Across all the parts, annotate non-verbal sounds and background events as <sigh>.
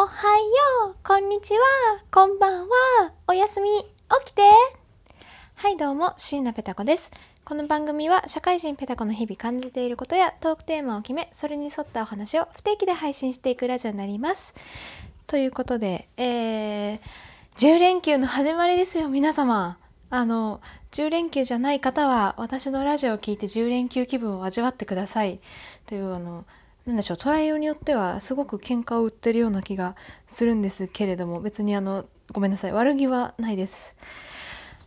おはよう、こんにちは、こんばんは、おやすみ、起きて。はい、どうも、椎名ペタ子です。この番組は社会人ペタコの日々感じていることやトークテーマを決め、それに沿ったお話を不定期で配信していくラジオになります。ということで、えー、10連休の始まりですよ、皆様。あの、10連休じゃない方は、私のラジオを聞いて10連休気分を味わってください。という、あの、なんでしょう、捉えようによっては、すごく喧嘩を売ってるような気がするんですけれども、別にあの、ごめんなさい、悪気はないです。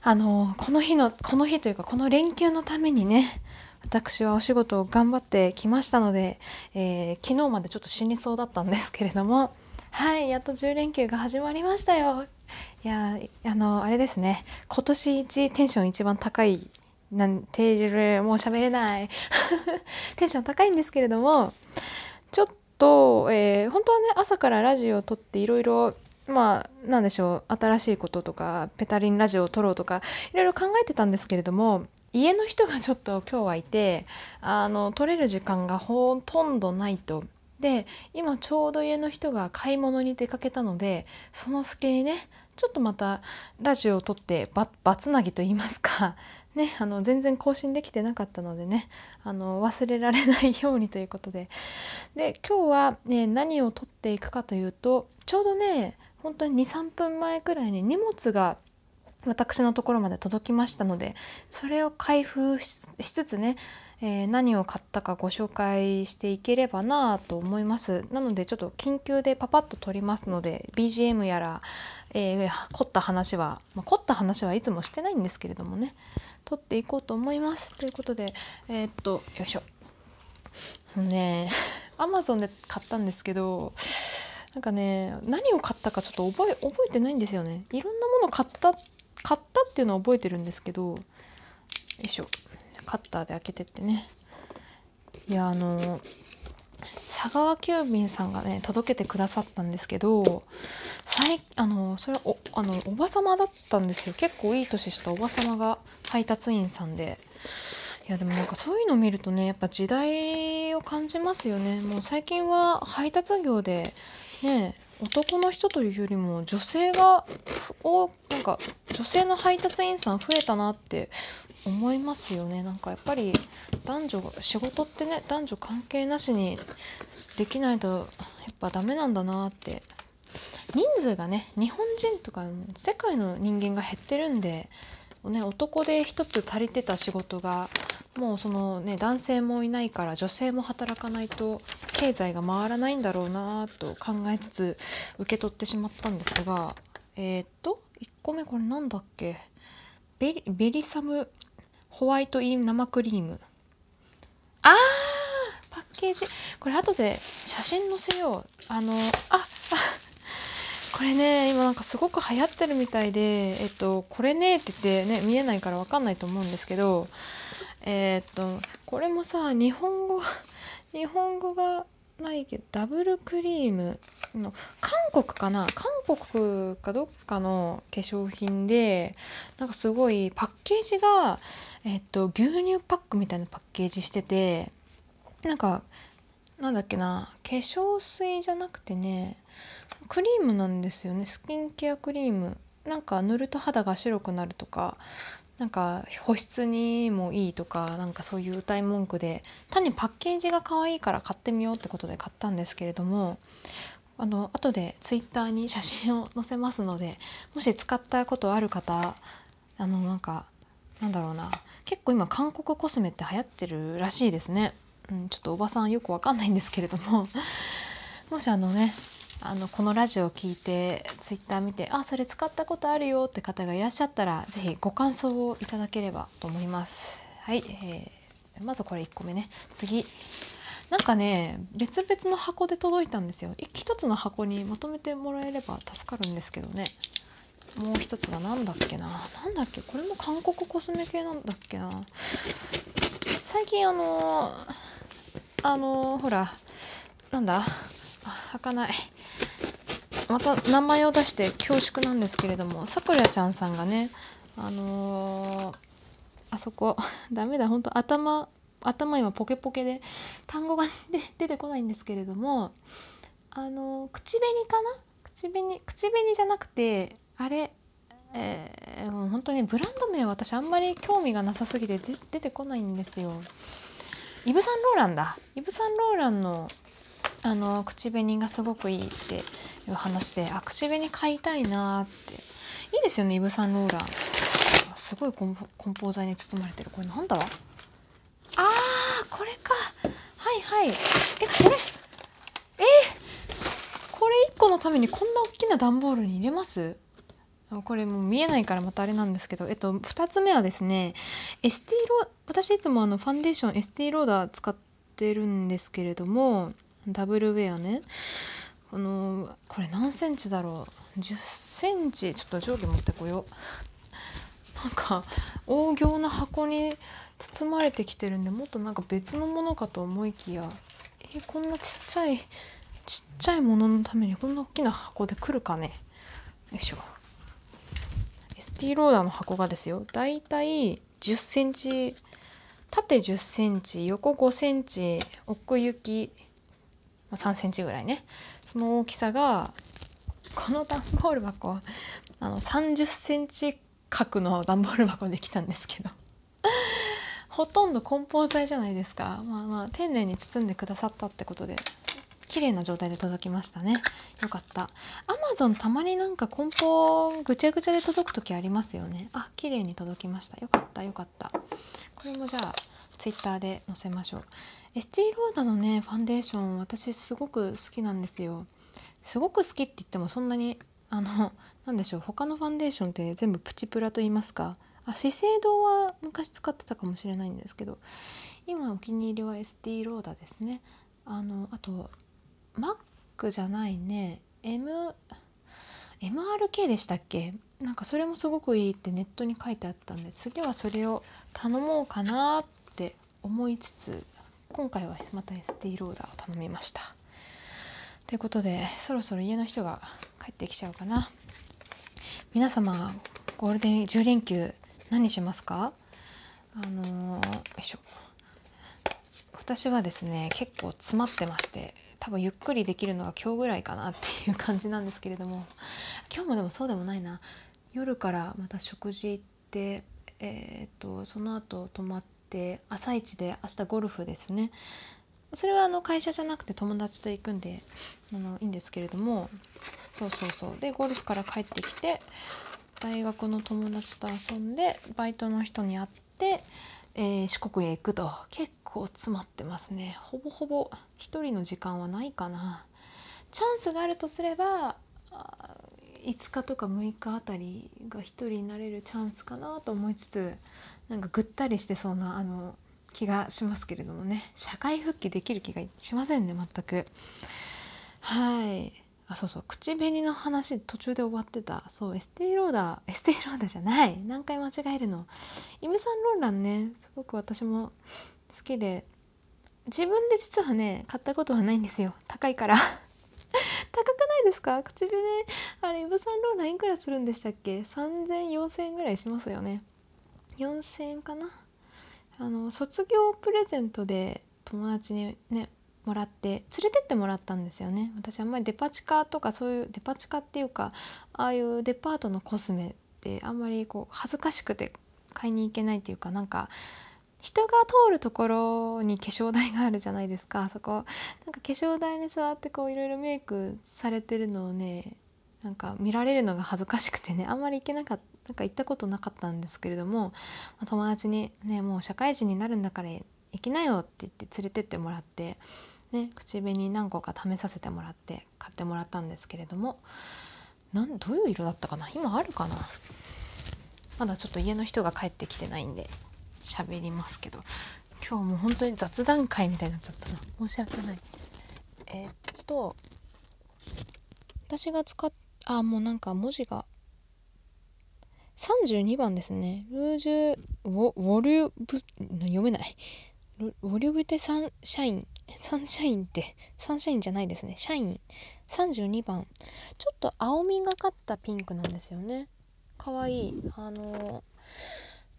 あの、この日の、この日というか、この連休のためにね、私はお仕事を頑張ってきましたので、えー昨日までちょっと死にそうだったんですけれども、はい、やっと10連休が始まりましたよ。いやー、あの、あれですね、今年一テンション一番高い、なんて、もう喋れない。<laughs> テンション高いんですけれども、ちょっと、えー本当はね、朝からラジオを撮っていろいろ、まあ、なんでしょう、新しいこととか、ペタリンラジオを撮ろうとか、いろいろ考えてたんですけれども、家の人がちょっと <laughs> 今日はいて、あの、撮れる時間がほとんどないと。で、今ちょうど家の人が買い物に出かけたので、その隙にね、ちょっとまたラジオを撮ってバ <laughs> バツナギと言いますか、ね、あの全然更新できてなかったのでねあの忘れられないようにということで。で今日は、ね、何を撮っていくかというとちょうどね本当に23分前くらいに荷物が私のところまで届きましたのでそれを開封しつつね、えー何を買ったかご紹介していければなと思います。なのでちょっと緊急でパパッと撮りますので BGM やら、えー凝った話は、まあ、凝った話はいつもしてないんですけれどもね。撮っていこうと思います。ということでえーっとよいしょ。ねアマゾンで買ったんですけどなんかね何を買ったかちょっと覚え覚えてないんですよね。いろんなもの買った買ったっていうのは覚えてるんですけどよいしょ。カッターで開けてってね。いやあの佐川急便さんがね届けてくださったんですけど最あのそれはおあのおばさまだったんですよ。結構いい年したおばさまが配達員さんで。いやでもなんかそういうの見るとねやっぱ時代を感じますよね。もう最近は配達業でね男の人というよりも女性がおなんか女性の配達員さん増えたなって思いますよね。なんかやっぱり男女仕事ってね男女関係なしにできないとやっぱダメなんだなって。人数がね日本人とか世界の人間が減ってるんで、ね、男で一つ足りてた仕事がもうそのね男性もいないから女性も働かないと経済が回らないんだろうなと考えつつ受け取ってしまったんですがえーっと1個目これなんだっけ？ベリベリサムホワイトイン生クリーム。あーパッケージ。これ後で写真載せよう。あのああこれね今なんかすごく流行ってるみたいでえっとこれねって言ってね見えないからわかんないと思うんですけどえっとこれもさ日本語日本語がないけどダブルクリーム。の韓国かな？韓国かどっかの化粧品でなんかすごいパッケージが、えっと、牛乳パックみたいなパッケージしててなんかなんだっけな化粧水じゃなくてねクリームなんですよね。スキンケアクリーム。なんか塗ると肌が白くなるとかなんか保湿にもいいとかなんかそういう歌い文句で単にパッケージが可愛いから買ってみようってことで買ったんですけれどもあの後でツイッターに写真を載せますのでもし使ったことある方あのなんかなんだろうな。結構今韓国コスメって流行ってるらしいですね、うん、ちょっとおばさんよくわかんないんですけれども。<laughs> もしあのねあのこのラジオを聞いてツイッター見てあそれ使ったことあるよって方がいらっしゃったら是非ご感想をいただければと思います。はい、えーまずこれ1個目ね。次。なんかね別々の箱で届いたんですよ。い一つの箱にまとめてもらえれば助かるんですけどね。もう一つが何だっけな。何だっけ？これも韓国コスメ系なんだっけな。最近あのあのほらなんだ？あ開かない。また名前を出して恐縮なんですけれどもさくらちゃんさんがねあのーあそこ <laughs> ダメだ。本当頭頭今ポケポケで単語が、<laughs> 出てこないんですけれどもあの口紅かな？口紅口紅じゃなくてあれ？えー、もう本当にブランド名は私あんまり興味がなさすぎて出てこないんですよ。イヴ・サンローランだ。イヴ・サンローランのあの口紅がすごくいいっていう話であ口紅買いたいなって。いいですよねイヴ・サンローラン。すごい梱包材に包まれてる。これなんだ？あーこれか。はいはい。えこれ？えー、これ1個のためにこんな大きな段ボールに入れます？これもう見えないからまたあれなんですけど、えっと、2つ目はですねエスティロ私いつもあのファンデーションエスティローダー使ってるんですけれどもダブルウェアね。あのこれ何センチだろう？10センチ。ちょっと定規持ってこよう。なんか大行な箱に包まれてきてるんでもっとなんか別のものかと思いきやえこんなちっちゃいちっちゃいもののためにこんな大きな箱で来るかね？よいしょ。ST ローダーの箱がですよ。だいたい10センチ縦10センチ横5センチ奥行き3センチぐらいね。その大きさがこの段ボール箱あの30センチ角の段ボール箱できたんですけど。<laughs> ほとんど梱包材じゃないですか。まあまあ丁寧に包んでくださったってことで。綺麗な状態で届きましたね。よかった。アマゾンたまになんか梱包ぐちゃぐちゃで届く時ありますよね。あ綺麗に届きました。よかったよかった。これもじゃあ twitter で載せましょう。エスティローダのねファンデーション私すごく好きなんですよ。すごく好きって言ってもそんなにあの何でしょう。他のファンデーションって全部プチプラと言いますか。あ資生堂は昔使ってたかもしれないんですけど。今お気に入りはエスティローダですね。あのあとマックじゃないね M MRK でしたっけ？なんかそれもすごくいいってネットに書いてあったんで次はそれを頼もうかなって思いつつ今回はまた ST ローダーを頼みました。ということでそろそろ家の人が帰ってきちゃうかな。皆様ゴールデン10連休何しますか？あのー、よいしょ私はですね結構詰まってまして多分ゆっくりできるのが今日ぐらいかなっていう感じなんですけれども今日もでもそうでもないな。夜からまた食事行ってえー、っとその後泊まって朝一で明日ゴルフですね。それはあの会社じゃなくて友達と行くんであのいいんですけれどもそうそうそう。でゴルフから帰ってきて大学の友達と遊んでバイトの人に会ってえー、四国へ行くと結構詰まってますね。ほぼほぼ1人の時間はないかな。チャンスがあるとすれば5日とか6日あたりが1人になれるチャンスかなと思いつつなんかぐったりしてそうなあの気がしますけれどもね。社会復帰できる気がしませんね全く。はい。あそうそう。口紅の話途中で終わってた。そうエステイローダーエステイローダーじゃない。<laughs> 何回間違えるの。イヴ・サンローランね。すごく私も好きで。自分で実はね買ったことはないんですよ。高いから。<laughs> 高くないですか？口紅。あれイブサンローランいくらするんでしたっけ？30004000円ぐらいしますよね。4000円かな？あの卒業プレゼントで友達にねもらって連れてってもらったんですよね。私あんまりデパ地下とかそういうデパ地下っていうかああいうデパートのコスメってあんまりこう恥ずかしくて買いに行けないっていうかなんか人が通るところに化粧台があるじゃないですか。そこなんか化粧台に座ってこういろいろメイクされてるのをねなんか見られるのが恥ずかしくてねあんまり行けなかったなんか行ったことなかったんですけれども友達にねもう社会人になるんだから行きなよって言って連れてってもらってね、口紅何個か試させてもらって買ってもらったんですけれどもなんどういう色だったかな？今あるかな？まだちょっと家の人が帰ってきてないんで喋りますけど。今日もう本当に雑談会みたいになっちゃったな。申し訳ない。えー、っと私が使っあもうなんか文字が32番ですね。ルージュウォウォリュブ読めない。ウォリュブテサンシャインサンシャインってサンシャインじゃないですね。シャイン。32番ちょっと青みがかったピンクなんですよね。かわい。いあの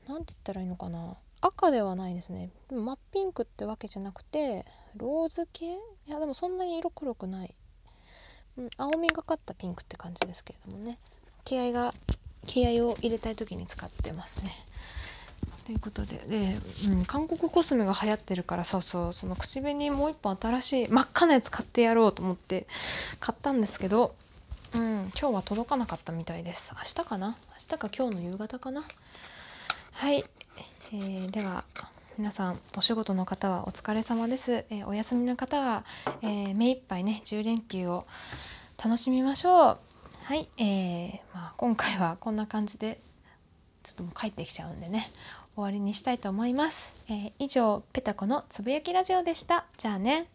何て言ったらいいのかな。赤ではないですね。でも真っピンクってわけじゃなくてローズ系？いやでもそんなに色黒くない。うん、青みがかったピンクって感じですけれどもね。気合が気合を入れたい時に使ってますね。ということで。で、うん、韓国コスメが流行ってるからそうそうその口紅もう一本新しい真っ赤なやつ買ってやろうと思って買ったんですけど、うん、今日は届かなかったみたいです。明日かな？明日か今日の夕方かな？はい、えー、では皆さんお仕事の方はお疲れ様です、えー、お休みの方は、えー、目いっぱいね10連休を楽しみましょう。はい、えーまあ、今回はこんな感じでちょっともう帰ってきちゃうんでね。終わりにしたいと思います、えー、以上ペタコのつぶやきラジオでした。じゃあね。